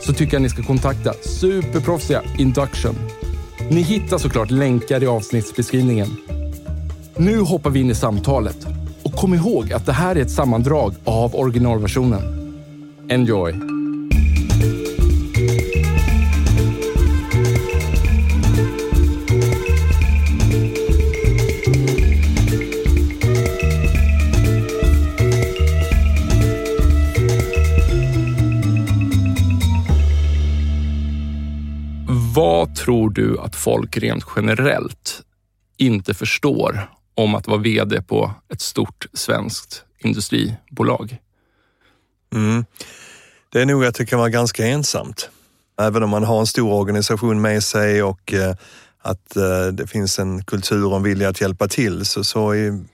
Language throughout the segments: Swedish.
så tycker jag ni ska kontakta superproffsiga Induction. Ni hittar såklart länkar i avsnittsbeskrivningen. Nu hoppar vi in i samtalet och kom ihåg att det här är ett sammandrag av originalversionen. Enjoy! Tror du att folk rent generellt inte förstår om att vara VD på ett stort svenskt industribolag? Mm. Det är nog att det kan vara ganska ensamt. Även om man har en stor organisation med sig och eh, att eh, det finns en kultur och en vilja att hjälpa till så, så i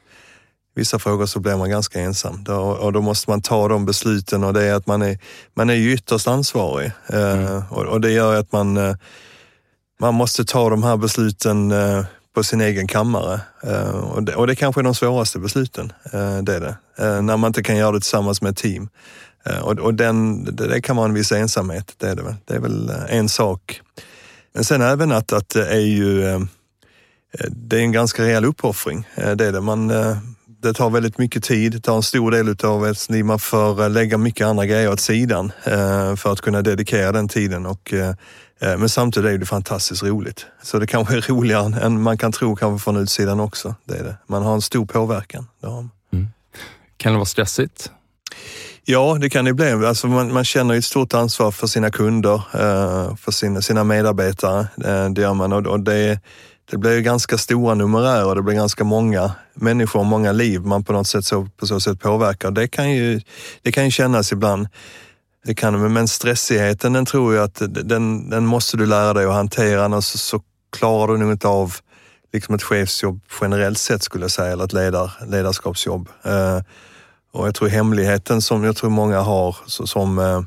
vissa frågor så blir man ganska ensam då, och då måste man ta de besluten och det är att man är, man är ju ytterst ansvarig eh, mm. och, och, det gör att man, man måste ta de här besluten eh, på sin egen kammare. Eh, och det, och det kanske är de svåraste besluten, eh, det är det. När man inte kan göra det tillsammans med ett team. Och, och den, det, det, kan vara en viss ensamhet, det är det väl. Det är väl en sak. Men sen även att, att det är ju det är en ganska rejäl uppoffring. Det är det. Man, det tar väldigt mycket tid, det tar en stor del av ett liv. Man får lägga mycket andra grejer åt sidan för att kunna dedikera den tiden och men samtidigt är det fantastiskt roligt. Så det kanske är roligare än man kan tro kanske från utsidan också. Det är det. Man har en stor påverkan. Mm. Kan det vara stressigt? Ja, det kan det bli. Alltså man, man känner ett stort ansvar för sina kunder, eh, för sina, sina medarbetare. Eh, det gör man och det, det blir ganska stora numerärer. Det blir ganska många människor många liv man på något sätt så, på så sätt påverkar. Det kan ju, det kan ju kännas ibland. Det kan men stressigheten den tror jag att den, den måste du lära dig att hantera, annars så, så klarar du nog inte av liksom ett chefsjobb generellt sett skulle jag säga, eller ett ledar, ledarskapsjobb. Eh, och jag tror hemligheten som jag tror många har, så, som eh,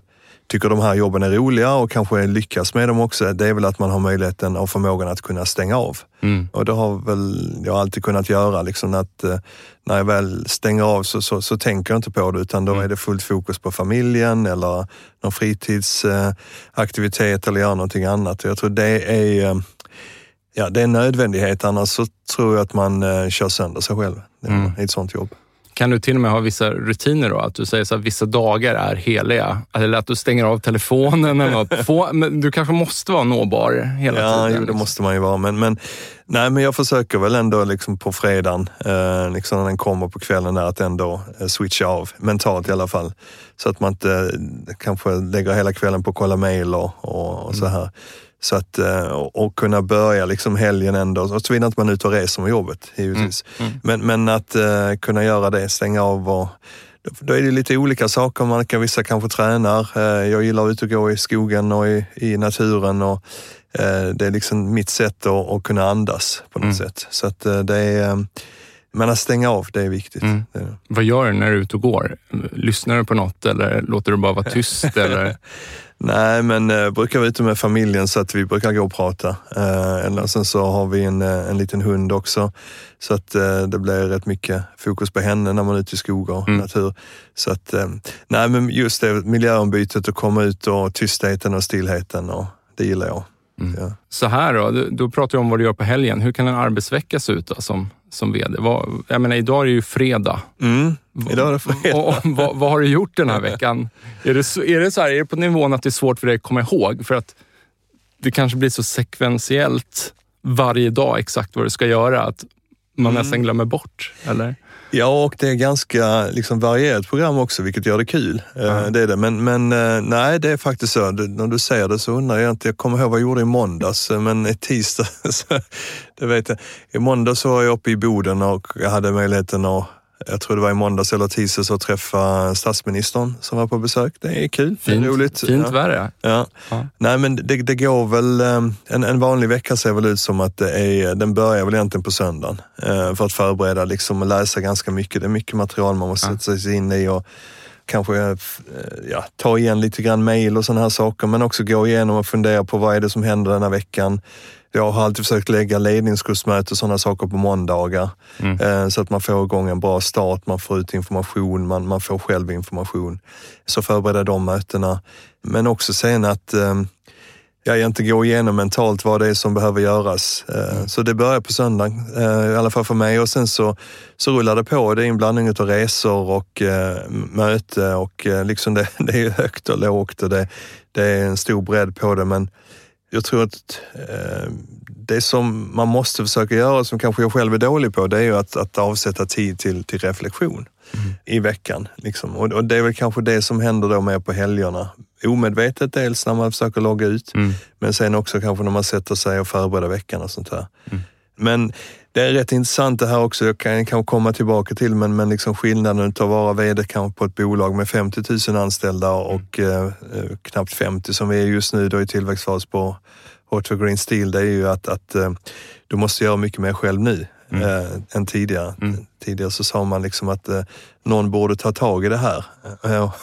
tycker de här jobben är roliga och kanske lyckas med dem också, det är väl att man har möjligheten och förmågan att kunna stänga av. Mm. Och det har väl jag alltid kunnat göra, liksom att eh, när jag väl stänger av så, så, så, tänker jag inte på det utan då mm. är det fullt fokus på familjen eller någon fritidsaktivitet eller göra någonting annat. Jag tror det är eh, Ja, det är en nödvändighet, annars så tror jag att man eh, kör sönder sig själv mm. i ett sånt jobb. Kan du till och med ha vissa rutiner då? Att du säger att vissa dagar är heliga? Eller att du stänger av telefonen eller något. Få, men du kanske måste vara nåbar hela ja, tiden? Ja, det liksom. måste man ju vara. Men, men, nej, men jag försöker väl ändå liksom på fredagen, eh, liksom när den kommer på kvällen, där, att ändå eh, switcha av. Mentalt i alla fall. Så att man inte eh, kanske lägger hela kvällen på att kolla mail och, och, och så mm. här. Så att, eh, och kunna börja liksom helgen ändå, och såvida inte man är ute och reser med jobbet givetvis. Mm. Mm. Men, men att uh, kunna göra det, stänga av och då är det lite olika saker. Man kan, vissa kanske tränar. Jag gillar att ut och gå i skogen och i, i naturen. Och, det är liksom mitt sätt att, att kunna andas på något mm. sätt. Så att det är men att stänga av, det är viktigt. Mm. Vad gör du när du är ute och går? Lyssnar du på något eller låter du bara vara tyst? eller? Nej, men eh, brukar vara ute med familjen så att vi brukar gå och prata. Eh, eller sen så har vi en, eh, en liten hund också. Så att eh, det blir rätt mycket fokus på henne när man är ute i skog och mm. natur. Så att, eh, nej men just det miljöombytet och komma ut och tystheten och stillheten och det gillar jag. Mm. Ja. Så här då, då pratar du om vad du gör på helgen. Hur kan en arbetsvecka se ut då, som, som VD? Vad, jag menar, idag är det ju fredag. Mm. Idag är det fredag. Och, och, vad, vad har du gjort den här veckan? Är det, så, är, det så här, är det på nivån att det är svårt för dig att komma ihåg? För att det kanske blir så sekventiellt varje dag exakt vad du ska göra att man Mm. nästan glömmer bort, eller? Ja, och det är ganska liksom, varierat program också, vilket gör det kul. Ja. Det är det. Men, men eh, nej, det är faktiskt så. När du säger det så undrar jag inte. Jag kommer ihåg vad jag gjorde i måndags, eh, men i tisdag, så, det vet jag. I måndags så var jag uppe i Boden och jag hade möjligheten att jag tror det var i måndags eller tisdags att träffa statsministern som var på besök. Det är kul, det är roligt. Fint ja. värre. Ja. Ja. Nej men det, det går väl, eh, en, en vanlig vecka ser väl ut som att det är, den börjar väl egentligen på söndagen. eh, För att förbereda liksom och läsa ganska mycket. Det är mycket material man måste Ja. sätta sig in i och kanske eh, ja, ta igen lite grann mail och sådana här saker. Men också gå igenom och fundera på vad är det som händer den här veckan. Jag har alltid försökt lägga ledningskursmöte och sådana saker på måndagar. Mm. eh, Så att man får igång en bra start, man får ut information, man, man får själv information. Så förbereda de mötena. Men också sen att eh, jag egentligen går igenom mentalt vad det är som behöver göras. Eh, Så det börjar på söndagen, i alla fall för mig. Och sen så, så rullar det på. Det är en blandning av resor och möte och liksom det, det är högt och lågt och det, det är en stor bredd på det. Men jag tror att eh, det som man måste försöka göra, som kanske jag själv är dålig på, det är ju att, att avsätta tid till, till reflektion i veckan. Liksom. Och, och det är väl kanske det som händer då mer på helgerna. Omedvetet dels när man försöker logga ut, Mm. men sen också kanske när man sätter sig och förbereder veckan och sånt där. Men det är rätt intressant det här också, jag kan kanske komma tillbaka till, men, men liksom skillnaden att vara VD kanske på ett bolag med 50 000 anställda och eh, eh, knappt 50 som vi är just nu då i tillväxtfas på Hot Green Steel, det är ju att, att eh, du måste göra mycket mer själv nu eh, än tidigare. Mm. Tidigare så sa man liksom att eh, någon borde ta tag i det här.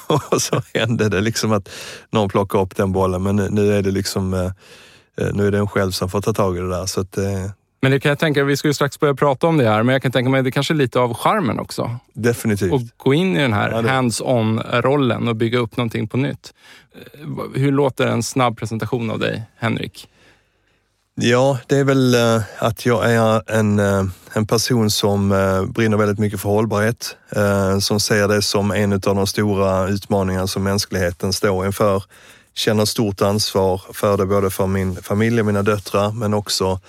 Och så hände det liksom att någon plockade upp den bollen, men nu, nu är det liksom eh, nu är det en själv som får ta tag i det där. Så att, eh, Men det kan jag tänka, vi ska ju strax börja prata om det här, men jag kan tänka mig det kanske är lite av charmen också. definitivt. Och gå in i den här Ja, hands-on-rollen och bygga upp någonting på nytt. Eh, Hur låter en snabb presentation av dig, Henrik? Ja, det är väl eh, att jag är en, eh, en person som brinner väldigt mycket för hållbarhet. Som ser det som en av de stora utmaningarna som mänskligheten står inför. Känner stort ansvar för det både för min familj och mina döttrar men också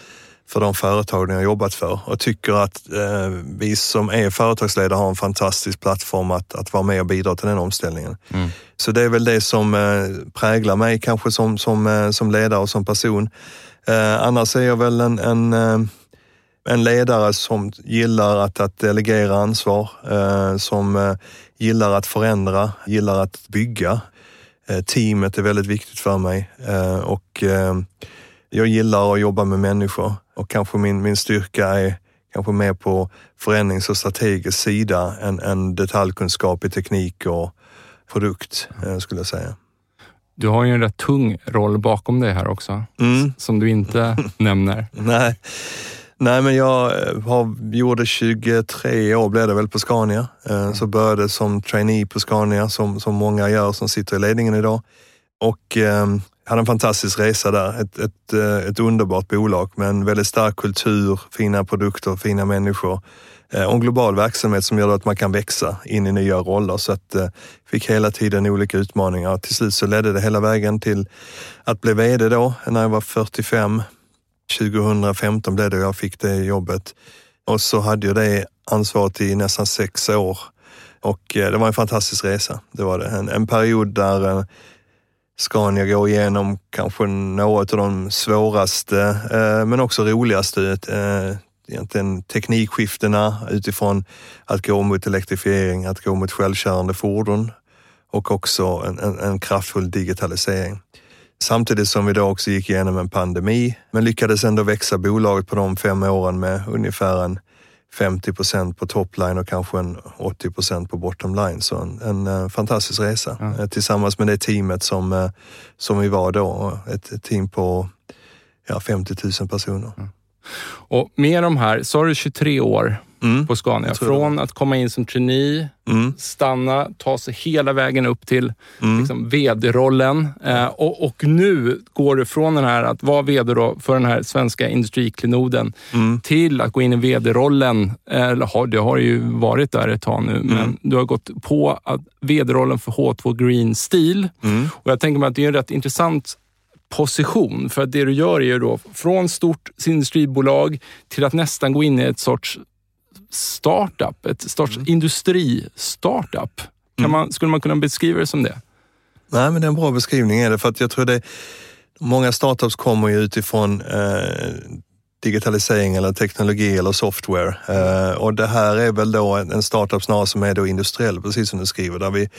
för de företag jag har jobbat för och tycker att eh, vi som är företagsledare har en fantastisk plattform att, att vara med och bidra till den omställningen. Mm. Så det är väl det som eh, präglar mig kanske som, som, eh, som ledare och som person. Eh, annars är jag väl en, en, eh, en ledare som gillar att, att delegera ansvar, eh, som gillar att förändra, gillar att bygga. Teamet är väldigt viktigt för mig och jag gillar att jobba med människor och kanske min, min styrka är kanske mer på förändrings och strategisk sida än, än detaljkunskap i teknik och produkt, eh, skulle jag säga. Du har ju en rätt tung roll bakom dig här också, Mm. som du inte nämner. Nej. Nej, men jag eh, har, gjorde 23 år blev det väl på Scania. Eh, Så började som trainee på Scania som, som många gör som sitter i ledningen idag. Och eh, hade en fantastisk resa där. Ett, ett, eh, ett underbart bolag med en väldigt stark kultur, fina produkter, fina människor. Eh, och en global verksamhet som gör att man kan växa in i nya roller. Så att eh, fick hela tiden olika utmaningar. och Till slut så ledde det hela vägen till att bli VD då, när jag var 45. 2015 blev det och jag fick det jobbet. Och så hade jag det ansvaret i nästan sex år. Och eh, det var en fantastisk resa. Det var det. En, en period där eh, Scania går igenom kanske några av de svåraste eh, men också roligaste eh, egentligen teknikskiftena utifrån att gå mot elektrifiering, att gå mot självkörande fordon och också en, en, en kraftfull digitalisering. Samtidigt som vi då också gick igenom en pandemi, men lyckades ändå växa bolaget på de fem åren med ungefär en 50 procent på topline och kanske en 80 procent på bottomline. Så en, en eh, fantastisk resa Ja. eh, tillsammans med det teamet som, eh, som vi var då. Ett, team på ja, 50 000 personer. Och med de här, så har du 23 år mm. på Scania. Från att komma in som trainee, mm. stanna, ta sig hela vägen upp till mm. liksom, VD-rollen. Eh, och, och, nu går du från den här att vara VD för den här svenska industriklenoden mm. till att gå in i VD-rollen. Eller har, det har ju varit där ett tag nu, mm. men du har gått på VD-rollen för H2 Green Steel. Mm. Och jag tänker mig att det är en rätt intressant position. För att det du gör är ju då från stort industribolag till att nästan gå in i ett sorts startup, ett sorts mm. industri-startup. mm. man, skulle man kunna beskriva det som det? Nej, men det är en bra beskrivning är det, för att jag tror det Många startups kommer ju utifrån eh, digitalisering eller teknologi eller software. Uh, och det här är väl då en startup snarare som är då industriell, precis som du skriver. Där vi,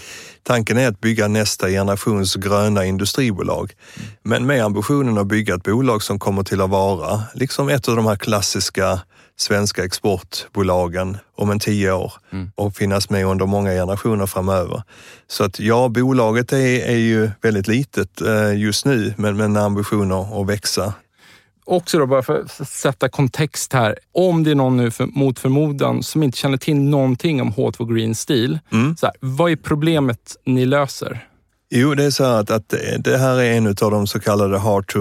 tanken är att bygga nästa generations gröna industribolag. Mm. Men med ambitionen att bygga ett bolag som kommer till att vara liksom ett av de här klassiska svenska exportbolagen om en tio år mm. och finnas med under många generationer framöver. Så att ja, bolaget är, är ju väldigt litet eh, just nu, men med ambitioner att växa också då, bara för att sätta kontext här. Om det är någon nu för, mot förmodan som inte känner till någonting om H2 Green Steel. Mm. Så här, vad är problemet ni löser? Jo, det är så här att, att det här är en av de så kallade hard to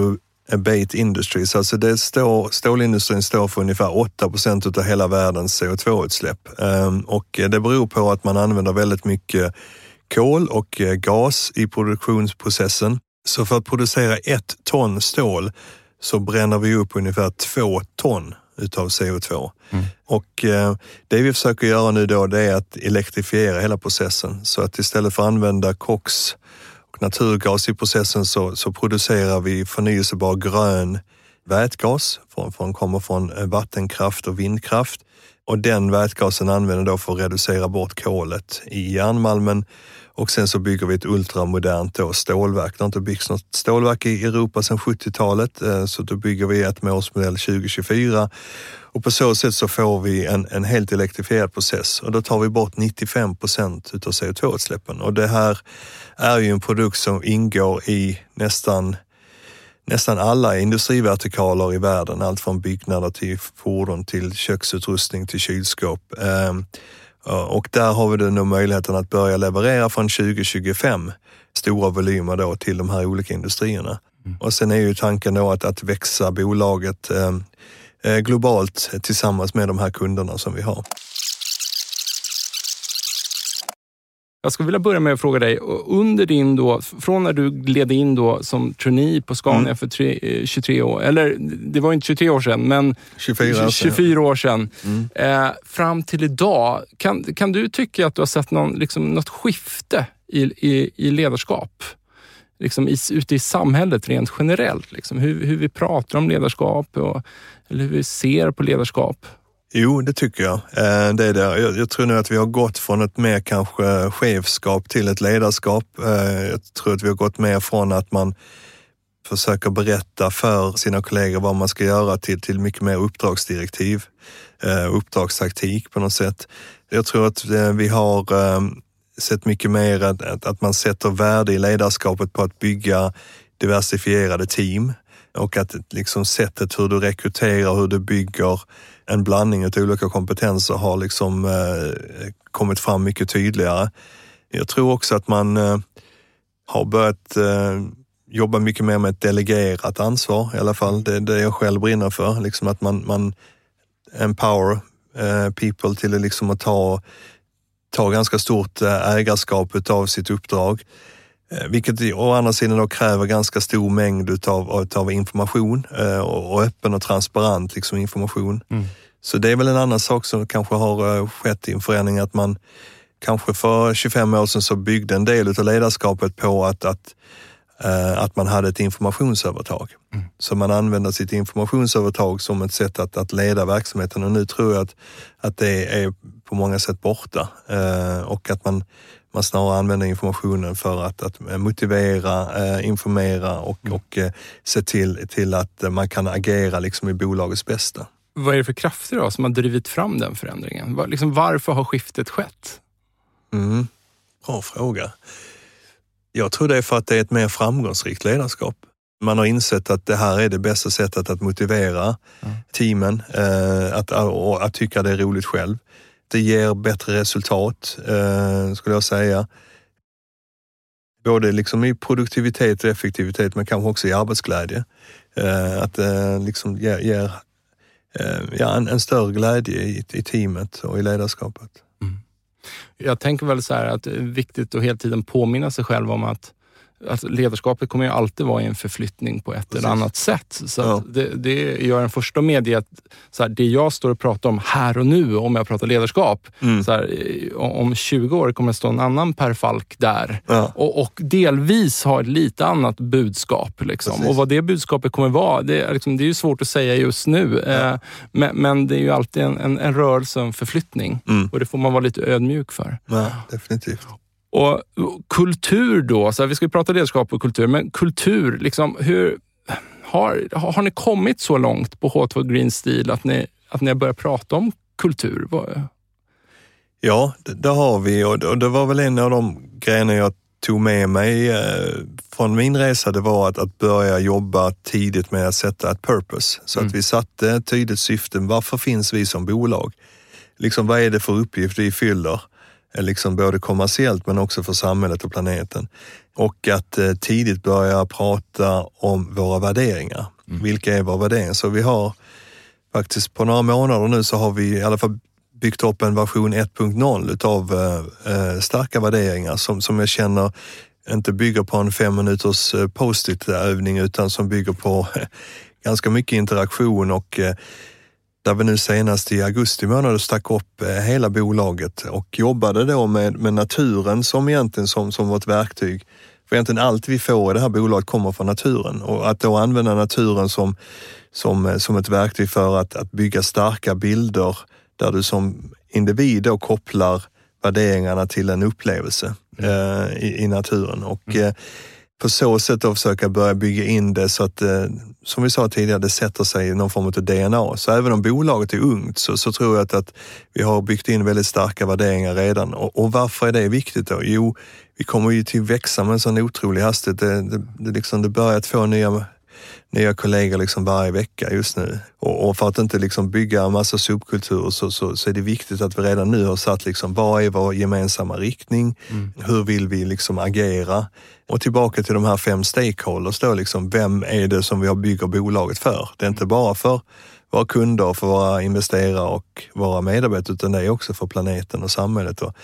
abate industries. Alltså det står, stålindustrin står för ungefär 8 procent av hela världens CO2-utsläpp. Um, och det beror på att man använder väldigt mycket kol och eh, gas i produktionsprocessen. Så för att producera ett ton stål så bränner vi upp ungefär två ton utav CO2. Mm. Och eh, det vi försöker göra nu då det är att elektrifiera hela processen så att istället för att använda koks och naturgas i processen så, så producerar vi förnyelsebar grön vätgas som från, kommer från eh, vattenkraft och vindkraft och den vätgasen använder då för att reducera bort kolet i järnmalmen och sen så bygger vi ett ultramodernt då stålverk. Det har inte byggts något stålverk i Europa sedan 70-talet, eh, så då bygger vi ett med årsmodell 2024. Och på så sätt så får vi en, en helt elektrifierad process och då tar vi bort 95 procent utav CO2-utsläppen. Och det här är ju en produkt som ingår i nästan nästan alla industrivertikaler i världen, allt från byggnader till fordon till köksutrustning till kylskåp. Ehm, och där har vi nu möjligheten att börja leverera från 2025 stora volymer då till de här olika industrierna. Mm. Och sen är ju tanken då att, att växa bolaget eh, eh globalt tillsammans med de här kunderna som vi har. Jag skulle vilja börja med att fråga dig, under din då, från när du gled in då som trainee på Scania mm. för tre, 23 eh, år, eller det var inte 23 år sedan, men 24, 24 år sedan, mm. eh, fram till idag. Kan, kan du tycka att du har sett någon, liksom, något skifte i, i, i ledarskap? Liksom i, ute i samhället rent generellt. Liksom, hur, hur vi pratar om ledarskap och, eller hur vi ser på ledarskap. Jo, det tycker jag. Eh, det är det. Jag tror nu att vi har gått från ett mer kanske chefskap till ett ledarskap. Eh, jag tror att vi har gått mer från att man försöker berätta för sina kollegor vad man ska göra till, till mycket mer uppdragsdirektiv, eh, uppdragstaktik på något sätt. Jag tror att vi har sett mycket mer att, att man sätter värde i ledarskapet på att bygga diversifierade team och att liksom sättet hur du rekryterar, hur du bygger en blandning av olika kompetenser har liksom eh, kommit fram mycket tydligare. Jag tror också att man eh, har börjat eh, jobba mycket mer med ett delegerat ansvar i alla fall. Det är det jag själv brinner för, liksom att man, man empower eh, people till liksom att ta, ta ganska stort eh, ägarskap utav sitt uppdrag. Eh, vilket å andra sidan då kräver ganska stor mängd utav, utav information eh, och öppen och transparent liksom information. Mm. Så det är väl en annan sak som kanske har skett i en förändring, att man kanske för 25 år sedan så byggde en del av ledarskapet på att, att, att man hade ett informationsövertag. Mm. Så man använder sitt informationsövertag som ett sätt att, att leda verksamheten och nu tror jag att, att det är på många sätt borta och att man man snarare använder informationen för att, att motivera, eh, informera och, mm. och eh, se till, till att man kan agera liksom i bolagets bästa. Vad är det för krafter då som har drivit fram den förändringen? Var, liksom, varför har skiftet skett? Mm. Bra fråga. Jag tror det är för att det är ett mer framgångsrikt ledarskap. Man har insett att det här är det bästa sättet att motivera mm. teamen, eh, att, och att tycka det är roligt själv. Det ger bättre resultat, eh, skulle jag säga. Både liksom i produktivitet och effektivitet, men kanske också i arbetsglädje. Eh, att det liksom ger, ger ja, en, en, större glädje i, i teamet och i ledarskapet. Mm. Jag tänker väl så här att det är viktigt att hela tiden påminna sig själv om att Alltså ledarskapet kommer ju alltid vara i en förflyttning på ett Precis. eller annat sätt. Så ja. det, det gör en första medie att så här, det jag står och pratar om här och nu, om jag pratar ledarskap, mm. så här, om 20 år kommer det stå en annan Per Falk där ja. och, och, delvis ha ett lite annat budskap. Liksom. Och vad det budskapet kommer vara, det är, liksom, det är ju svårt att säga just nu. Ja. Eh, men, men, det är ju alltid en, en, en rörelse, en förflyttning mm. och det får man vara lite ödmjuk för. Ja, definitivt. Och kultur då, så vi ska ju prata ledarskap och kultur, men kultur, liksom, hur, har, har ni kommit så långt på H2 Green Steel att ni, att ni har börjat prata om kultur? Ja, det, har vi och det var väl en av de grejerna jag tog med mig eh, från min resa, det var att, att börja jobba tidigt med att sätta ett purpose. Så mm. att vi satte tydligt syfte. Varför finns vi som bolag? Liksom, vad är det för uppgift vi fyller? Liksom både kommersiellt men också för samhället och planeten. Och att eh, tidigt börja prata om våra värderingar. Mm. Vilka är våra värderingar? Så vi har faktiskt på några månader nu så har vi i alla fall byggt upp en version 1.0 utav eh, eh, starka värderingar som, som jag känner inte bygger på en fem minuters eh, post-it övning utan som bygger på ganska mycket interaktion och eh, där vi nu senast i augusti månad stack upp eh, hela bolaget och jobbade då med, med naturen som egentligen som, som vårt verktyg. För egentligen allt vi får i det här bolaget kommer från naturen och att då använda naturen som, som, eh, som ett verktyg för att, att bygga starka bilder där du som individ då kopplar värderingarna till en upplevelse mm. eh, i, i, naturen. Och, mm. eh, på så sätt att försöka börja bygga in det så att, eh, som vi sa tidigare, det sätter sig i någon form av DNA. Så även om bolaget är ungt så, så tror jag att, att vi har byggt in väldigt starka värderingar redan. Och, och varför är det viktigt då? Jo, vi kommer ju till växa med en sån otrolig hastighet. Det, det, det, liksom, det börjar två nya nya kollegor liksom varje vecka just nu. Och, och för att inte liksom bygga en massa subkulturer så, så, så, är det viktigt att vi redan nu har satt liksom, vad är vår gemensamma riktning? Mm. Hur vill vi liksom agera? Och tillbaka till de här fem stakeholders då, liksom, vem är det som vi bygger bolaget för? Det är inte bara för våra kunder, för våra investerare och våra medarbetare, utan det är också för planeten och samhället. Och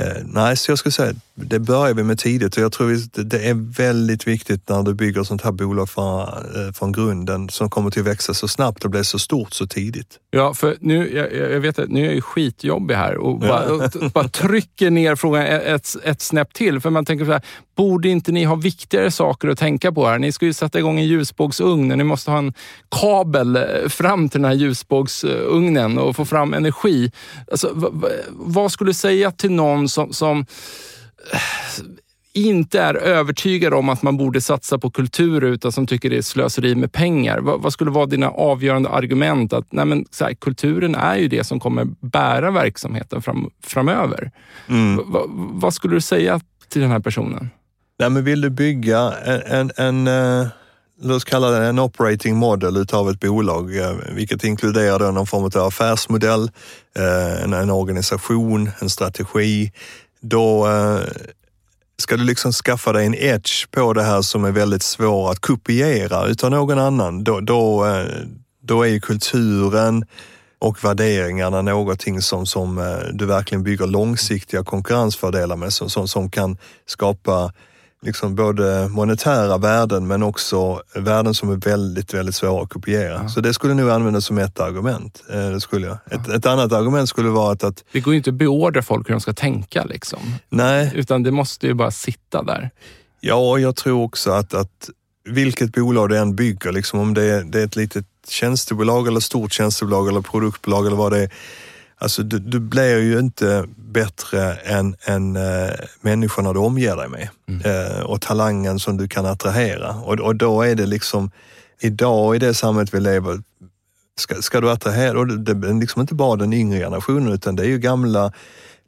Eh, nej, så jag skulle säga det börjar vi med tidigt och jag tror det är väldigt viktigt när du bygger sånt här bolag från, eh, från grunden som kommer till att växa så snabbt och bli så stort så tidigt. Ja, för nu, jag, jag vet att nu är jag ju skitjobbig här och bara, ja. och, bara trycker ner frågan ett, ett snäpp till. För man tänker så här, borde inte ni ha viktigare saker att tänka på här? Ni ska ju sätta igång en ljusbågsugn och ni måste ha en kabel eh, fram till den här ljusbågsugnen och få fram energi. Alltså, vad skulle du säga till någon som, som inte är övertygad om att man borde satsa på kultur utan som tycker det är slöseri med pengar. Vad, vad skulle vara dina avgörande argument? Att nej men, här, kulturen är ju det som kommer bära verksamheten fram, framöver. Mm. Va, vad skulle du säga till den här personen? Nej, men vill du bygga en, en, en uh, låt oss kalla det en operating model utav ett bolag, uh, vilket inkluderar någon form av affärsmodell, uh, en, en, organisation, en strategi. Då eh, ska du liksom skaffa dig en edge på det här som är väldigt svår att kopiera utav någon annan, då, då, eh, då är ju kulturen och värderingarna någonting som, som eh, du verkligen bygger långsiktiga konkurrensfördelar med, som, som, som kan skapa liksom både monetära värden men också värden som är väldigt, väldigt svåra att kopiera. Ja. Så det skulle nog användas som ett argument. Eh, det skulle jag. Ett, ett annat argument skulle vara att, att... Det går ju inte att beordra folk hur de ska tänka. Liksom. Nej. Utan det måste ju bara sitta där. Ja, jag tror också att, att vilket bolag det än bygger, liksom, om det är, det är ett litet tjänstebolag eller stort tjänstebolag eller produktbolag eller vad det är, Alltså du, du blir ju inte bättre än, än äh, människorna du omger dig med mm. äh, och talangen som du kan attrahera. Och, och då är det liksom, idag i det samhället vi lever, ska, ska du attrahera, och det är liksom inte bara den yngre generationen utan det är ju gamla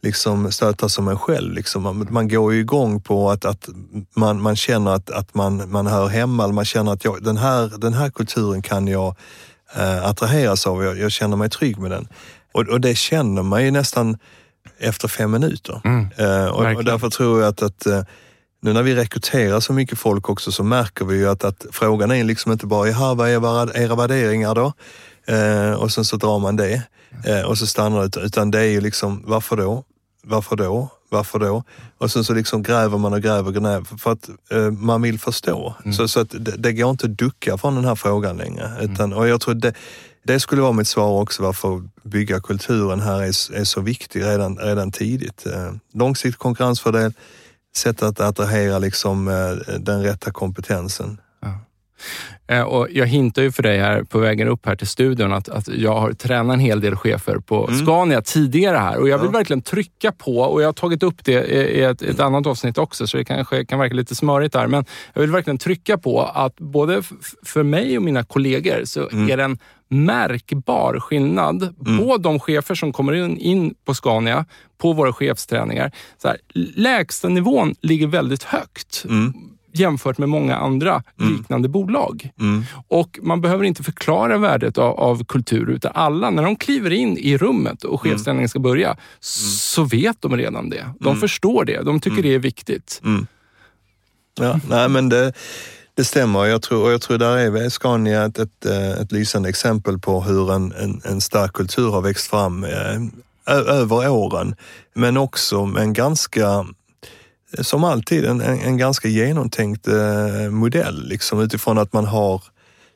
liksom stöta som en själv. Liksom. Man, man går ju igång på att, att man, man känner att, att man, man hör hemma, man känner att jag, den, här, den här kulturen kan jag eh, attraheras av, jag, jag känner mig trygg med den. Och, och det känner man ju nästan efter fem minuter. Mm, eh, och, och, därför tror jag att, att eh, nu när vi rekryterar så mycket folk också så märker vi ju att, att frågan är liksom inte bara, jaha vad är era värderingar då? Eh, och sen så drar man det och så stannar det, utan det är ju liksom, varför då? Varför då? Varför då? Och sen så liksom gräver man och gräver, och gräver för att eh, man vill förstå. Mm. Så, så att det, det, går inte att ducka från den här frågan längre. Mm. Utan, och jag tror det, det skulle vara mitt svar också varför bygga kulturen här är, är så viktig redan, redan tidigt. Eh, långsiktig konkurrensfördel, sätt att attrahera liksom, eh, den rätta kompetensen. Eh, och jag hintar ju för dig här på vägen upp här till studion att, att jag har tränat en hel del chefer på mm. Scania tidigare här och jag vill ja. verkligen trycka på, och jag har tagit upp det i ett, ett annat avsnitt också, så det kanske kan verka lite smörigt där, men jag vill verkligen trycka på att både för mig och mina kollegor så mm. är det en märkbar skillnad mm. på de chefer som kommer in, in på Scania, på våra chefsträningar. Så här, lägsta nivån ligger väldigt högt. Mm jämfört med många andra mm. liknande bolag. Mm. Och Man behöver inte förklara värdet av, av, kultur, utan alla, när de kliver in i rummet och mm. chefsställningen ska börja, mm. så vet de redan det. De mm. förstår det. De tycker det är viktigt. Ja, nej men det, det stämmer. Jag tror, och jag tror där är Scania ett, ett, eh, ett lysande exempel på hur en, en, en stark kultur har växt fram eh, över åren. Men också med en ganska som alltid en, en, en ganska genomtänkt eh, modell liksom, utifrån att man har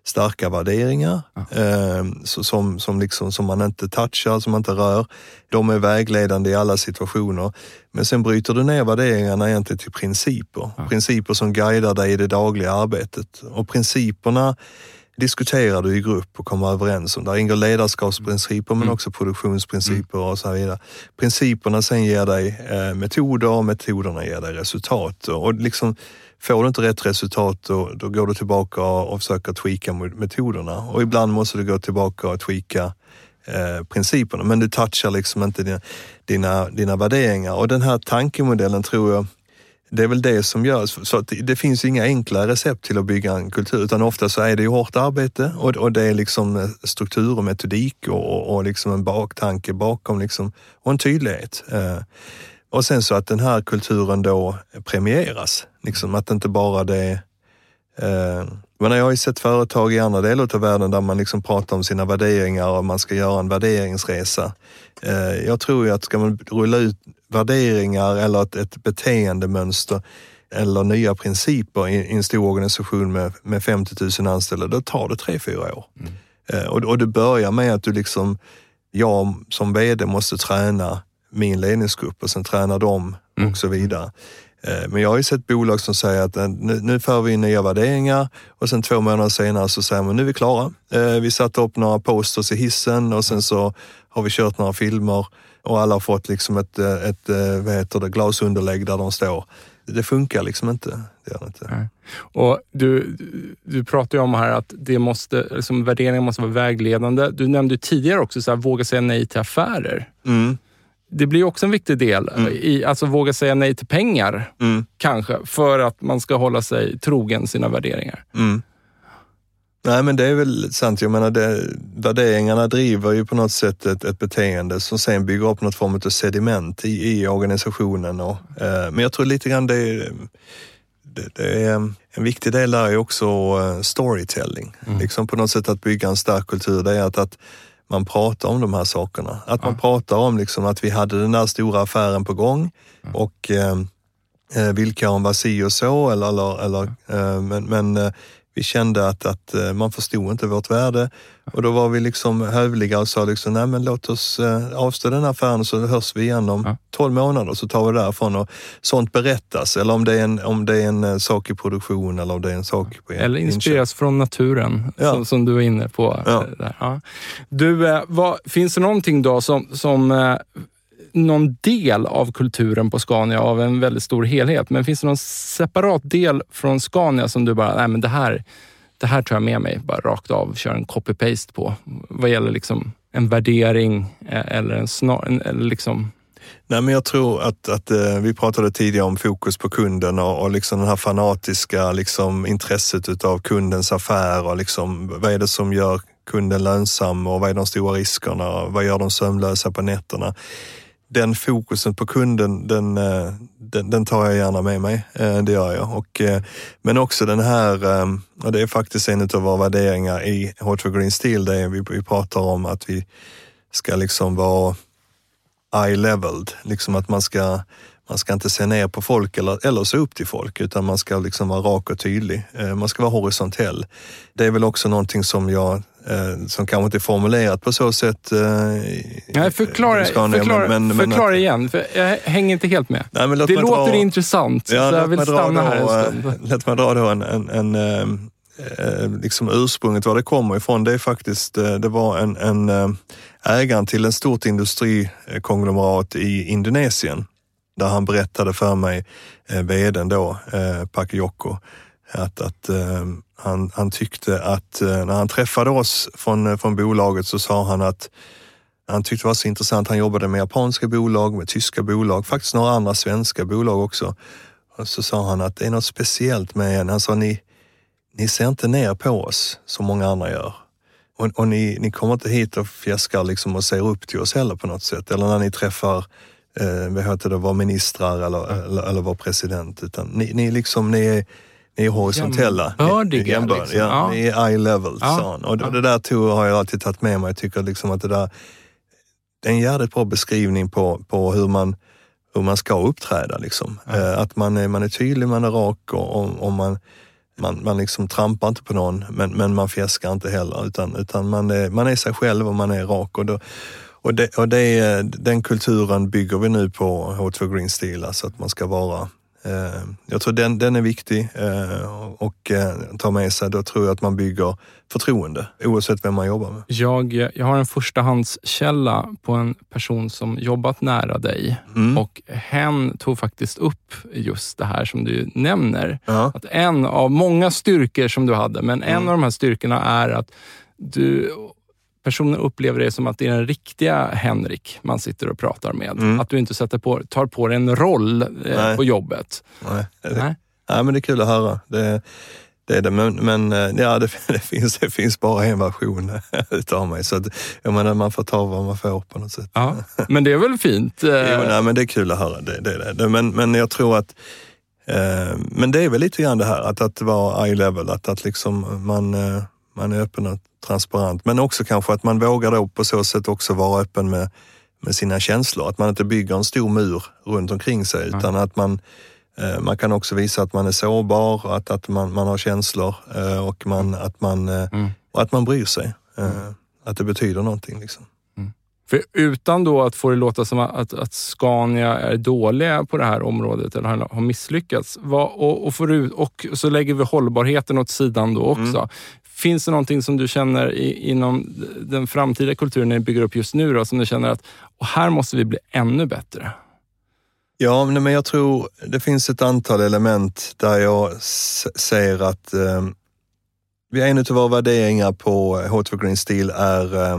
starka värderingar eh, som, som, liksom, som man inte touchar, som man inte rör. De är vägledande i alla situationer. Men sen bryter du ner värderingarna egentligen till principer. Ja. Principer som guidar dig i det dagliga arbetet. Och principerna diskuterar du i grupp och kommer överens om. Där ingår ledarskapsprinciper men mm. också produktionsprinciper och så vidare. Principerna sen ger dig eh, metoder och metoderna ger dig resultat. Och liksom, får du inte rätt resultat då, då går du tillbaka och, och försöker tweaka metoderna. Och ibland måste du gå tillbaka och tweaka eh, principerna. Men du touchar liksom inte dina, dina, dina värderingar. Och den här tankemodellen tror jag det är väl det som görs. Så det, det finns inga enkla recept till att bygga en kultur, utan ofta så är det ju hårt arbete och, och det är liksom eh, struktur och metodik och, och liksom en baktanke bakom liksom, och en tydlighet. Eh, och sen så att den här kulturen då premieras. Liksom, att inte bara det men jag har ju sett företag i andra delar av världen där man liksom pratar om sina värderingar och man ska göra en värderingsresa. Eh, jag tror ju att ska man rulla ut värderingar eller ett, ett beteendemönster eller nya principer i, en stor organisation med, med 50 000 anställda, då tar det tre, fyra år. Mm. Eh, och, och det börjar med att du liksom, jag som VD måste träna min ledningsgrupp och sen träna dem mm. och så vidare. Eh, men jag har ju sett bolag som säger att eh, nu, nu för vi in nya värderingar och sen två månader senare så säger man nu är vi klara. Eh, vi satte upp några posters i hissen och sen så har vi kört några filmer och alla har fått liksom ett, ett vad heter det, glasunderlägg där de står. Det funkar liksom inte. Det inte. Och du, du pratar ju om här att det måste, liksom, värderingar måste vara vägledande. Du nämnde tidigare också så här, våga säga nej till affärer. Mm det blir också en viktig del. Mm. I, alltså våga säga nej till pengar, mm. kanske, för att man ska hålla sig trogen sina värderingar. Mm. Nej men det är väl sant. Jag menar, det, värderingarna driver ju på något sätt ett, ett beteende som sen bygger upp något form av sediment i, i organisationen. Och, eh, men jag tror lite grann det, det, det är en viktig del är också uh, storytelling. Mm. Liksom på något sätt att bygga en stark kultur. Det är att, att man pratar om de här sakerna. Att man pratar om liksom att vi hade den där stora affären på gång och eh, eh, villkoren var si och så, eller, eller, eller eh, men, men eh, vi kände att, att eh, man förstod inte vårt värde och då var vi liksom hövliga och sa liksom, nej men låt oss eh, avstå den affären så hörs vi igen om ja. 12 månader så tar vi det därifrån och sånt berättas. Eller om det är en, om det är en eh, sak i produktion eller om det är en sak på Eller inspireras inköp. från naturen ja. som, som, du var inne på. Ja. Du, vad, finns det någonting då som, som någon del av kulturen på Scania av en väldigt stor helhet. Men finns det någon separat del från Scania som du bara, nej men det här, det här tar jag med mig bara rakt av, kör en copy-paste på. Vad gäller liksom en värdering eh, eller en snar, eller liksom Nej, men jag tror att, att eh, vi pratade tidigare om fokus på kunden och, och liksom det här fanatiska liksom, intresset utav kundens affär och liksom, vad är det som gör kunden lönsam och vad är de stora riskerna? Vad gör de sömnlösa på nätterna? Den fokusen på kunden, den, eh, den, den, tar jag gärna med mig. Eh, det gör jag. Och, eh, men också den här, och det är faktiskt en av våra värderingar i Hot for Green Steel, det är vi, vi pratar om att vi ska liksom vara eye-leveled, liksom att man ska man ska inte se ner på folk eller, eller se upp till folk, utan man ska liksom vara rak och tydlig. Man ska vara horisontell. Det är väl också någonting som jag Eh, som kanske inte är formulerat på så sätt. Eh, Nej, förklara, förklara, men, men, förklara men, igen, för jag hänger inte helt med. Nej, det låter dra, intressant, ja, så jag vill stanna här en stund. Eh, låt mig dra då en, en, en eh, liksom ursprunget var det kommer ifrån. Det är faktiskt, det var en, en ägaren till en stort industrikonglomerat i Indonesien där han berättade för mig, eh, vdn då, eh, Pakayoko, att, att eh, han, han tyckte att eh, när han träffade oss från, eh, från bolaget så sa han att han tyckte det var så intressant. Han jobbade med japanska bolag, med tyska bolag, faktiskt några andra svenska bolag också. Och så sa han att det är något speciellt med en. Han sa, ni, ni ser inte ner på oss som många andra gör. Och, och ni, ni kommer inte hit och fjäskar liksom och ser upp till oss heller på något sätt. Eller när ni träffar eh, vad heter det, var ministrar eller, eller, eller vår president. Utan ni, ni, liksom, ni är ni är horisontella. Jämbördiga. Liksom. Ja. Ni är eye level. Ja. Och det, det där tog, har jag alltid tagit med mig. Jag tycker liksom att det där det är en jävligt bra beskrivning på, på hur, man, hur man ska uppträda. Liksom. Ja. Eh, att man är, man är tydlig, man är rak och, och man, man, man liksom trampar inte på någon, men, men man fjäskar inte heller. Utan, utan man, är, man är sig själv och man är rak. Och, då, och, det, och det, den kulturen bygger vi nu på H2 Green Steel, alltså att man ska vara jag tror den, den är viktig eh, och eh, ta med sig. Då tror jag att man bygger förtroende oavsett vem man jobbar med. Jag, jag har en förstahandskälla på en person som jobbat nära dig mm. och hen tog faktiskt upp just det här som du nämner. Ja. Att en av många styrkor som du hade, men en mm. av de här styrkorna är att du personen upplever det som att det är den riktiga Henrik man sitter och pratar med. Mm. Att du inte sätter på, tar på dig en roll eh, på jobbet. Nej. Nej. Nej, men det är kul att höra. Det, det är det, men, men eh, ja, det, det, finns, det finns bara en version utav mig. Så att, jag menar, man får ta vad man får på något sätt. Ja, men det är väl fint? jo, nej, men det är kul att höra. Det, det, det. Men, men jag tror att eh, men det är väl lite grann det här att, att vara eye level, att, att liksom man, eh, man är öppen och transparent. Men också kanske att man vågar då på så sätt också vara öppen med, med sina känslor. Att man inte bygger en stor mur runt omkring sig utan mm. att man, eh, man kan också visa att man är sårbar, att, att man, man har känslor eh, och, man, mm. att man, eh, mm. och att man bryr sig. Mm. Att det betyder någonting. Liksom. Mm. För utan då att få det låta som att, att Scania är dåliga på det här området eller har misslyckats. Vad, och, och, för, och så lägger vi hållbarheten åt sidan då också. Mm. Finns det någonting som du känner i, inom den framtida kulturen ni bygger upp just nu då, som du känner att och här måste vi bli ännu bättre? Ja, men jag tror det finns ett antal element där jag ser att eh, en av våra värderingar på H2 Green Steel är eh,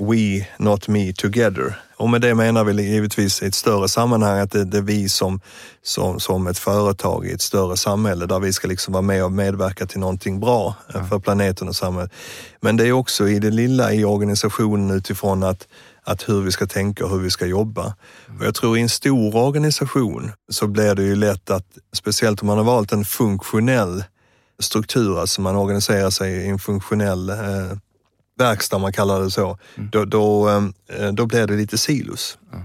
We, not me, together. Och med det menar vi givetvis i ett större sammanhang att det, det är vi som, som, som ett företag i ett större samhälle där vi ska liksom vara med och medverka till någonting bra ja. för planeten och samhället. Men det är också i det lilla i organisationen utifrån att, att hur vi ska tänka och hur vi ska jobba. Och jag tror i en stor organisation så blir det ju lätt att, speciellt om man har valt en funktionell struktur, alltså man organiserar sig i en funktionell eh, verkstad, man kallar det så, mm. då, då, eh, då blir det lite silos. Mm.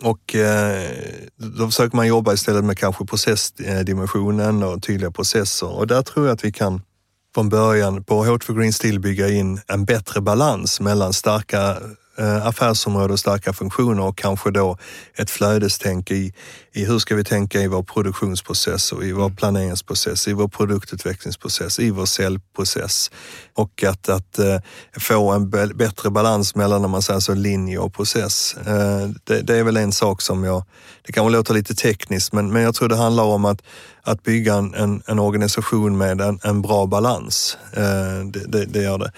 Och eh, då försöker man jobba istället med kanske processdimensionen och tydliga processer. Och där tror jag att vi kan från början på Hot for Green Steel bygga in en bättre balans mellan starka affärsområde och starka funktioner och kanske då ett flödestänk i, i hur ska vi tänka i vår produktionsprocess och i vår mm. planeringsprocess, i vår produktutvecklingsprocess, i vår säljprocess. Och att, att uh, få en bättre balans mellan, om man säger så, linje och process. Uh, det, det, är väl en sak som jag, det kan väl låta lite tekniskt, men, men jag tror det handlar om att, att bygga en, en, en organisation med en, en bra balans. Det, det, det, gör det.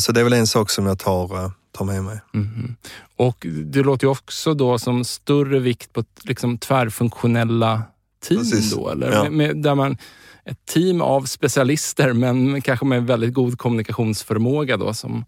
Så det är väl en sak som jag tar ta med mig. Mhm. Och det låter ju också då som större vikt på liksom tvärfunktionella team Precis. då, eller? Ja. Med, med, där man, ett team av specialister, men kanske med väldigt god kommunikationsförmåga då. Som,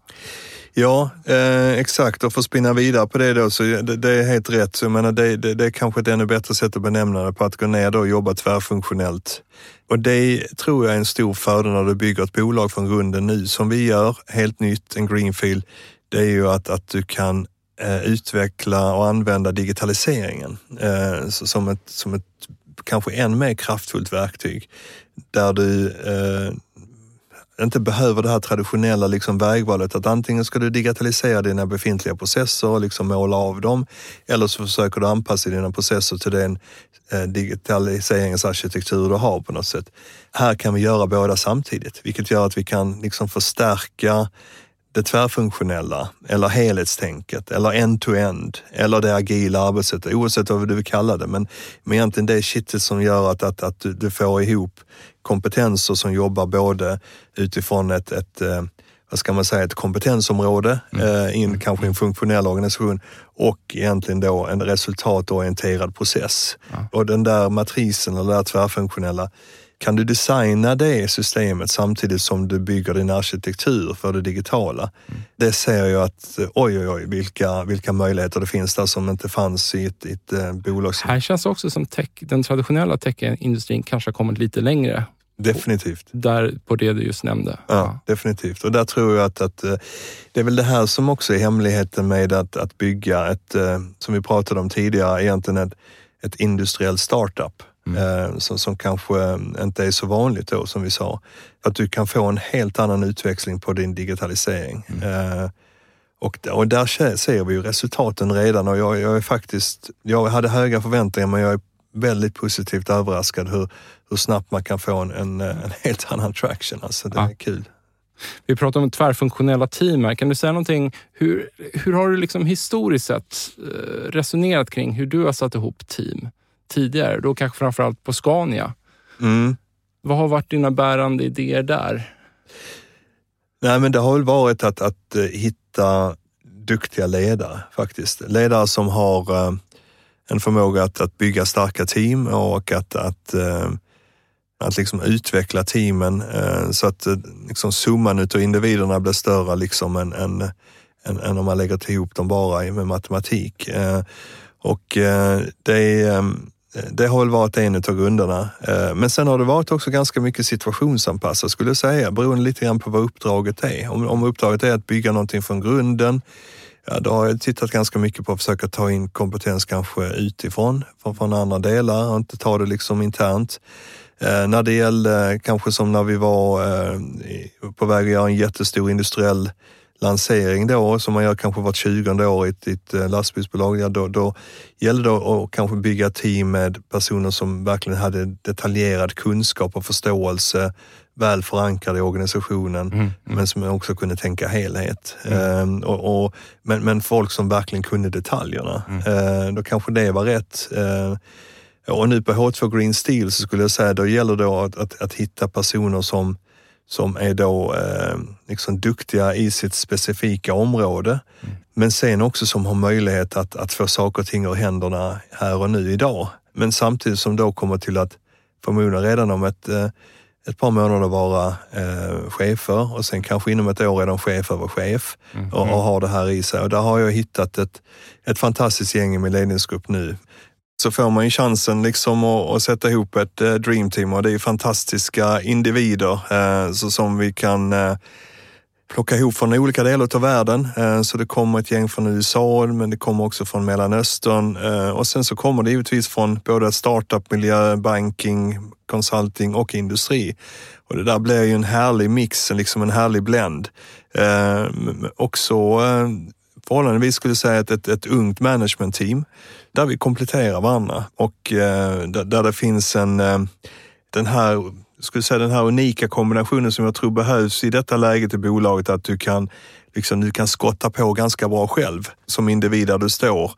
Ja, eh, exakt. Och för att spinna vidare på det då, så det, det är helt rätt. Så jag menar, det, det, det är kanske ett ännu bättre sätt att benämna det på att gå ner då och jobba tvärfunktionellt. Och det tror jag är en stor fördel när du bygger ett bolag från grunden nu, som vi gör, helt nytt, en greenfield. Det är ju att, att du kan eh, utveckla och använda digitaliseringen eh, som, ett, som ett kanske än mer kraftfullt verktyg. Där du eh, inte behöver det här traditionella liksom vägvalet att antingen ska du digitalisera dina befintliga processer och liksom måla av dem eller så försöker du anpassa dina processer till den eh, digitaliseringsarkitektur du har på något sätt. Här kan vi göra båda samtidigt, vilket gör att vi kan liksom förstärka det tvärfunktionella eller helhetstänket eller end-to-end eller det agila arbetssättet, oavsett vad du vill kalla det. Men, men egentligen det shitet som gör att, att, att du, får ihop kompetenser som jobbar både utifrån ett, ett eh, vad ska man säga, ett kompetensområde eh, in kanske i en funktionell organisation och egentligen då en resultatorienterad process. Och den där matrisen eller det där tvärfunktionella kan du designa det systemet samtidigt som du bygger din arkitektur för det digitala? Det ser jag att, oj oj oj, vilka, vilka möjligheter det finns där som inte fanns i ett, ett eh, bolag. som- här känns också som tech, den traditionella techindustrin kanske har kommit lite längre Definitivt. där på det du just nämnde. Ja, definitivt. Och där tror jag att, att eh, det är väl det här som också är hemligheten med att, att bygga ett, eh, som vi pratade om tidigare, egentligen ett, ett industriellt startup. Eh, Som, som kanske inte är så vanligt då, som vi sa. Att du kan få en helt annan utväxling på din digitalisering. Eh, Och, och där se- ser vi ju resultaten redan och jag, jag är faktiskt, jag hade höga förväntningar men jag är väldigt positivt överraskad hur, hur snabbt man kan få en, en, en helt annan traction. Alltså det Ja. är kul. Vi pratar om tvärfunktionella team här. Kan du säga någonting? Hur, hur har du liksom historiskt sett eh, resonerat kring hur du har satt ihop team tidigare? Då kanske framförallt på Scania. Mm. Vad har varit dina bärande idéer där? Nej, men det har väl varit att, att eh, hitta duktiga ledare faktiskt. Ledare som har eh, en förmåga att, att bygga starka team och att, att, eh, att liksom utveckla teamen så att liksom summan utav individerna blir större liksom än, än, än, än om man lägger ihop dem bara med matematik. Och det är, Eh, det har väl varit en av grunderna. Eh, men sen har det varit också ganska mycket situationsanpassat skulle jag säga, beroende lite grann på vad uppdraget är. Om, om uppdraget är att bygga någonting från grunden, ja, då har jag tittat ganska mycket på att försöka ta in kompetens kanske utifrån, från, från andra delar och inte ta det liksom internt. Eh, när det gällde kanske som när vi var eh, på väg att göra en jättestor industriell lansering då, som man gör kanske vart 20 år i ett, i ett eh, lastbilsbolag, ja, då, då gäller det att kanske bygga team med personer som verkligen hade detaljerad kunskap och förståelse, väl förankrade i organisationen, men som också kunde tänka helhet. Ehm, och, och, men, men folk som verkligen kunde detaljerna. Ehm, då kanske det var rätt. Ehm, och nu på H2 Green Steel så skulle jag säga, då gäller det att, att, att hitta personer som, som är då eh, liksom duktiga i sitt specifika område. Men sen också som har möjlighet att, att få saker och ting ur händerna här och nu idag. Men samtidigt som då kommer till att förmodligen redan om ett, eh, ett par månader vara eh, chefer och sen kanske inom ett år är de chef över chef och, och har det här i sig. Och där har jag hittat ett, ett fantastiskt gäng i min ledningsgrupp nu så får man ju chansen liksom att, att sätta ihop ett eh, dreamteam och det är ju fantastiska individer eh, så som vi kan eh, plocka ihop från olika delar av världen. Eh, så det kommer ett gäng från USA, men det kommer också från Mellanöstern eh, och sen så kommer det givetvis från både startup-miljö, banking, consulting och industri. Och det där blir ju en härlig mix, liksom en härlig blend. Eh, också eh, förhållandevis skulle jag säga ett, ett, ett ungt managementteam där vi kompletterar varandra och eh, där, där det finns en, eh, den här, skulle säga den här unika kombinationen som jag tror behövs i detta läget i bolaget, att du kan Liksom, du kan skotta på ganska bra själv som individ där du står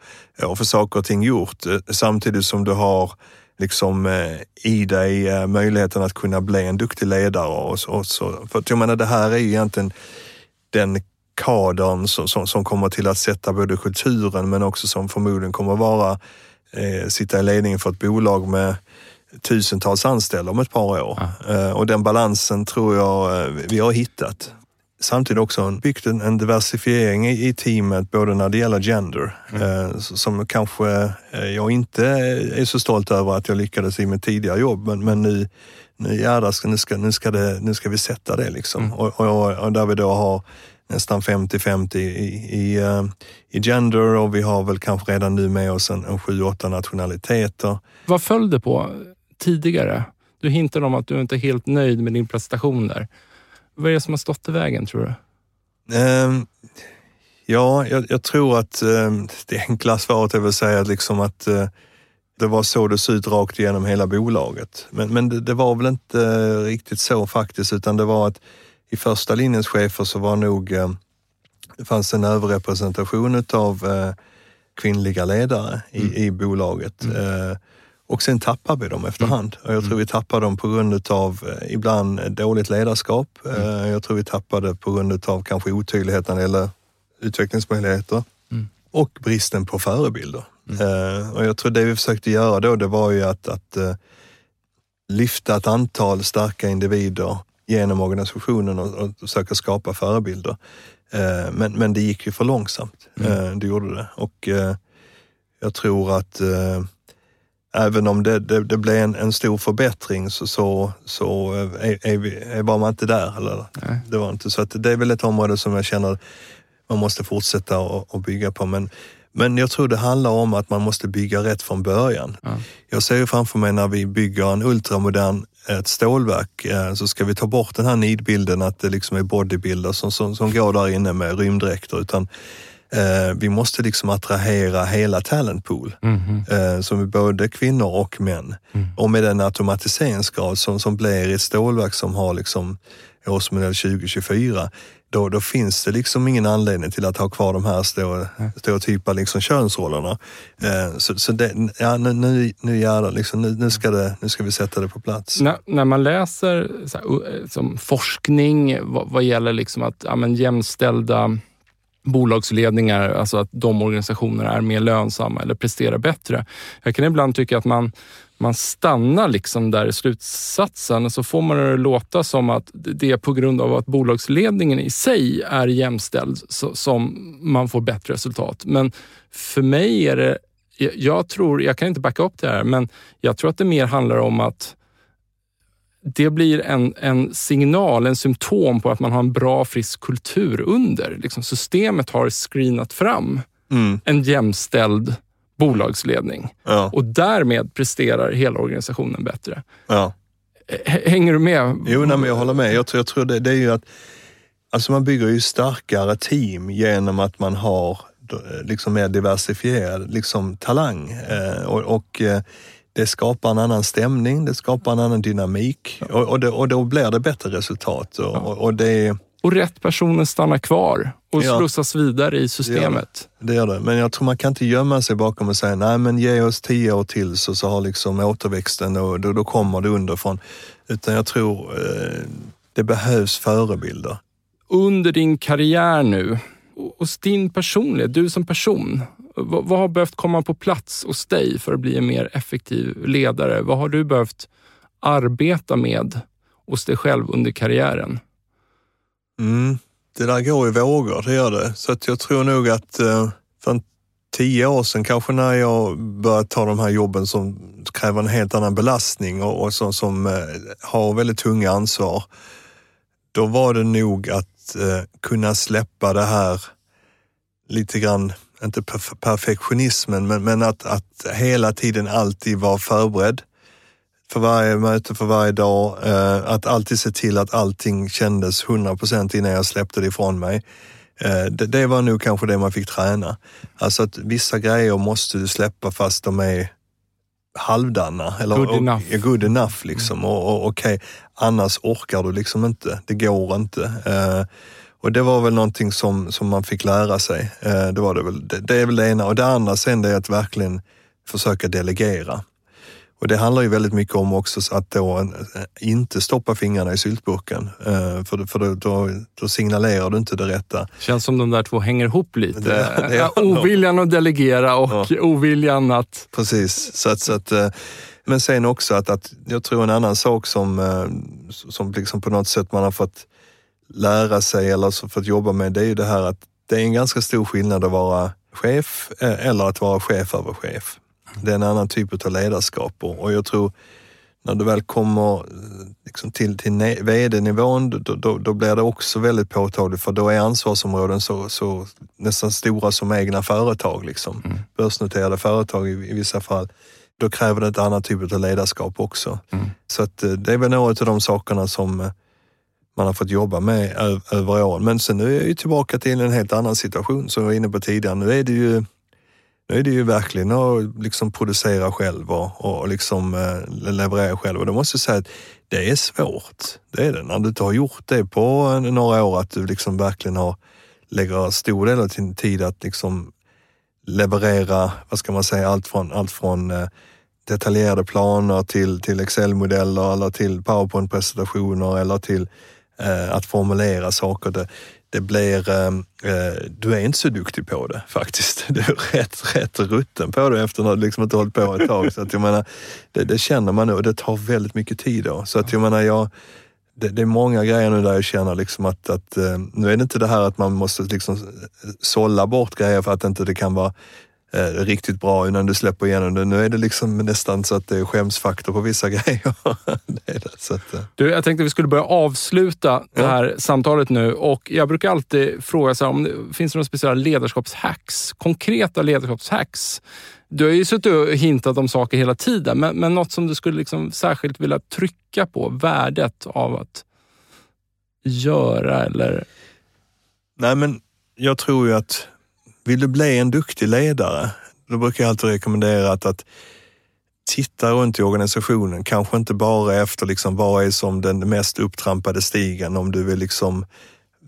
och få saker och ting gjort eh, samtidigt som du har liksom eh, i dig eh, möjligheten att kunna bli en duktig ledare. Och så, och så. För att jag menar, det här är ju egentligen den kadern som, som, som, kommer till att sätta både kulturen men också som förmodligen kommer att vara, eh, sitta i ledningen för ett bolag med tusentals anställda om ett par år. Ja. Eh, och den balansen tror jag eh, vi har hittat. Samtidigt också byggt en, en diversifiering i, i, teamet, både när det gäller gender, mm. eh, som kanske eh, jag inte är så stolt över att jag lyckades i mitt tidigare jobb, men, men nu, nu jädrar, nu ska, nu, ska det, nu ska vi sätta det liksom. Mm. Och, och, och, där vi då har nästan 50-50 i, i, uh, i gender och vi har väl kanske redan nu med oss en, en 7-8 nationaliteter. Vad föll det på tidigare? Du hintade om att du inte är helt nöjd med din prestation där. Vad är det som har stått i vägen tror du? Um, ja, jag, jag, tror att um, det enkla svaret är väl att säga liksom att uh, det var så det såg ut rakt igenom hela bolaget. Men, men det, det, var väl inte riktigt så faktiskt, utan det var att i första linjens chefer så var nog, uh, det fanns en överrepresentation av kvinnliga ledare i, mm. i bolaget. Mm. Och sen tappar vi dem efterhand. Mm. Jag tror vi tappar dem på grund av eh, ibland dåligt ledarskap. Mm. Eh, jag tror vi tappade på grund av kanske otydlighet eller utvecklingsmöjligheter mm. och bristen på förebilder. Mm. Eh, och jag tror det vi försökte göra då, det var ju att, att lyfta ett antal starka individer genom organisationen och, och försöka skapa förebilder. Men, men det gick ju för långsamt. Mm. Det gjorde det. Och jag tror att även om det, det, det blev en, en, stor förbättring så, så, så är, är, vi, är var man inte där. Eller? Det var inte. Så att det är väl ett område som jag känner man måste fortsätta och, bygga på. Men, men jag tror det handlar om att man måste bygga rätt från början. Ja. Jag ser ju framför mig när vi bygger en ultramodern ett stålverk eh, så ska vi ta bort den här nidbilden att det liksom är bodybuilders som, som, som går där inne med rymddräkter. Utan Eh, vi måste liksom attrahera hela talentpool, mm. eh, som är både kvinnor och män. Mm. Och med den automatiseringsgrad som, som blir i ett stålverk som har liksom årsmodell 2024, då, då finns det liksom ingen anledning till att ha kvar de här stereotypa liksom könsrollerna. Eh, så så det, ja, nu, nu, nu jävlar, liksom, nu, nu, ska det, nu ska vi sätta det på plats. När, när man läser här, som forskning vad, vad gäller liksom att ja, men jämställda bolagsledningar, alltså att de organisationerna är mer lönsamma eller presterar bättre. Jag kan ibland tycka att man, man stannar liksom där i slutsatsen och så får man det låta som att det är på grund av att bolagsledningen i sig är jämställd som man får bättre resultat. Men för mig är det, jag tror, jag kan inte backa upp det här, men jag tror att det mer handlar om att det blir en, en signal, en symptom på att man har en bra, frisk kultur under. Liksom systemet har screenat fram mm. en jämställd bolagsledning ja. och därmed presterar hela organisationen bättre. Ja. Hänger du med? Jo, nej, jag håller med. Jag tror, jag tror det, det är ju att alltså man bygger ju starkare team genom att man har liksom mer diversifierad liksom, talang. Eh, och, och eh, det skapar en annan stämning, det skapar en annan dynamik och, och, det, och då blir det bättre resultat. Och, ja. och, det, och rätt personer stannar kvar och ja. slussas vidare i systemet. Det gör det. Men jag tror man kan inte gömma sig bakom och säga, nej men ge oss tio år till så, så har liksom återväxten och då, då kommer det underifrån. Utan jag tror eh, det behövs förebilder. Under din karriär nu, hos din personlighet, du som person, vad, vad har behövt komma på plats hos dig för att bli en mer effektiv ledare? Vad har du behövt arbeta med hos dig själv under karriären? Mm, det där går i vågor, det gör det. Så att jag tror nog att eh, för tio år sedan kanske när jag började ta de här jobben som kräver en helt annan belastning och, och som, som eh, har väldigt tunga ansvar. Då var det nog att eh, kunna släppa det här lite grann inte perfektionismen, men, men att, att hela tiden alltid vara förberedd för varje möte, för varje dag. Eh, att alltid se till att allting kändes 100% innan jag släppte det ifrån mig. Eh, det, det, var nog kanske det man fick träna. Alltså att vissa grejer måste du släppa fast de är halvdana. Eller, good enough. Och, good enough liksom. Och, och, okay, annars orkar du liksom inte. Det går inte. Eh, och det var väl någonting som, som man fick lära sig. Eh, det, var det, väl. Det, det är väl det ena. Och det andra sen det är att verkligen försöka delegera. Och det handlar ju väldigt mycket om också att då inte stoppa fingrarna i syltburken. För, för då, då, signalerar du inte det rätta. Känns som de där två hänger ihop lite. Det, det oviljan att delegera och ja. oviljan att... Precis. Så att, så att, men sen också att, att jag tror en annan sak som, som liksom på något sätt man har fått lära sig eller fått jobba med, det är ju det här att det är en ganska stor skillnad att vara chef eller att vara chef över chef. Det är en annan typ av ledarskap och jag tror när du väl kommer liksom till, till vd-nivån, då, då, då, blir det också väldigt påtagligt för då är ansvarsområden så, så nästan stora som egna företag. Liksom. Mm. Börsnoterade företag i, i, vissa fall. Då kräver det ett annat typ av ledarskap också. Mm. Så att, eh, det är väl några av de sakerna som eh, man har fått jobba med över åren. Men sen nu är jag ju tillbaka till en helt annan situation som jag var inne på tidigare. Nu är det ju nu är det ju verkligen att liksom producera själv och, och liksom eh, leverera själv. Och då måste jag säga att det är svårt. Det är det. När du inte har gjort det på eh, några år, att du liksom verkligen har lägger stor del av din tid att liksom leverera, vad ska man säga, allt från, allt från eh, detaljerade planer till, till Excel-modeller eller till PowerPoint-presentationer eller till eh, att formulera saker. Det, det blir, ehm, eh, du är inte så duktig på det faktiskt. Du är rätt, rätt rutten på det efter att du liksom inte hållit på ett tag. Så att jag menar, det, det känner man nu och det tar väldigt mycket tid då. Så att jag menar, jag, det, det, är många grejer nu där jag känner liksom att, att eh, nu är det inte det här att man måste liksom sålla bort grejer för att inte det kan vara eh, riktigt bra innan du släpper igenom det. Nu är det liksom nästan så att det är skämsfaktor på vissa grejer. det det, så att, eh. du, jag tänkte vi skulle börja avsluta det här samtalet nu och jag brukar alltid fråga så här, om det finns det några speciella ledarskapshacks, konkreta ledarskapshacks du har ju suttit och hintat om saker hela tiden, men, men något som du skulle liksom särskilt vilja trycka på, värdet av att göra eller? Nej, men jag tror ju att vill du bli en duktig ledare, då brukar jag alltid rekommendera att, att titta runt i organisationen, kanske inte bara efter liksom vad är som den mest upptrampade stigen om du vill liksom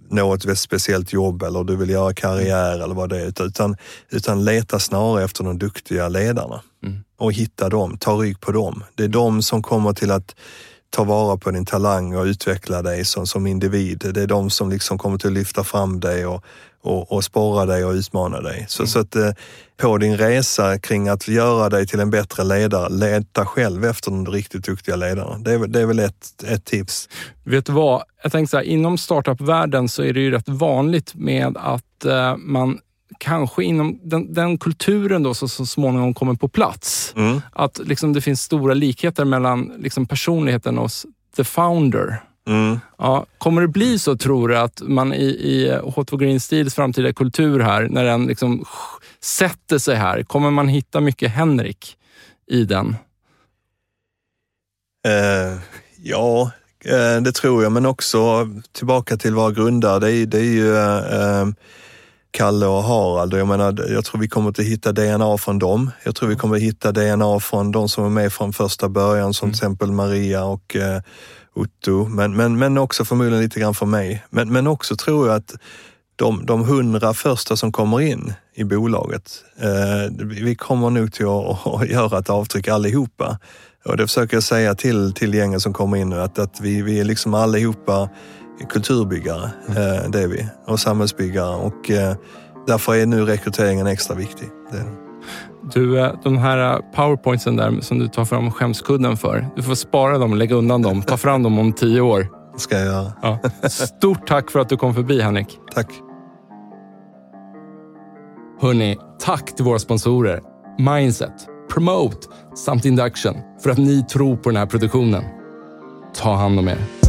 nå ett speciellt jobb eller du vill göra karriär eller vad det är, utan, utan leta snarare efter de duktiga ledarna mm. och hitta dem, ta rygg på dem. Det är de som kommer till att ta vara på din talang och utveckla dig som, som individ. Det är de som liksom kommer till att lyfta fram dig och, och, och sporra dig och utmana dig. Så, mm. så att eh, på din resa kring att göra dig till en bättre ledare, leta själv efter de riktigt duktiga ledarna. Det är, det är väl ett, ett tips. Vet du vad? Jag tänker så här, inom startup-världen så är det ju rätt vanligt med att eh, man kanske inom den, den, kulturen då som så småningom kommer på plats. Mm. Att liksom det finns stora likheter mellan liksom personligheten hos the founder Mm. Ja, kommer det bli så, tror du, att man i, i H2 Green Steels framtida kultur här, när den liksom sätter sig här, kommer man hitta mycket Henrik i den? Uh, ja, uh, det tror jag, men också tillbaka till våra grundare. Det är, det är ju uh, Kalle och Harald. Jag, menar, jag tror vi kommer att hitta DNA från dem. Jag tror vi kommer att hitta DNA från de som är med från första början, som mm. till exempel Maria och Otto, men, men, men också förmodligen lite grann för mig. Men, men också tror jag att de, de hundra första som kommer in i bolaget, eh, vi kommer nog till att, att göra ett avtryck allihopa. Och det försöker jag säga till, till gängen som kommer in nu, att, att vi, vi är liksom allihopa kulturbyggare, eh, det är vi, och samhällsbyggare. Och eh, därför är nu rekryteringen extra viktig. Du, eh, de här powerpointsen där som du tar fram skämskudden för. Du får spara dem och lägga undan dem. Ta fram dem om tio år. Det ska jag göra. Ja. Stort tack för att du kom förbi, Henrik. Tack. Hörni, tack till våra sponsorer Mindset, Promote samt Induction för att ni tror på den här produktionen. Ta hand om er.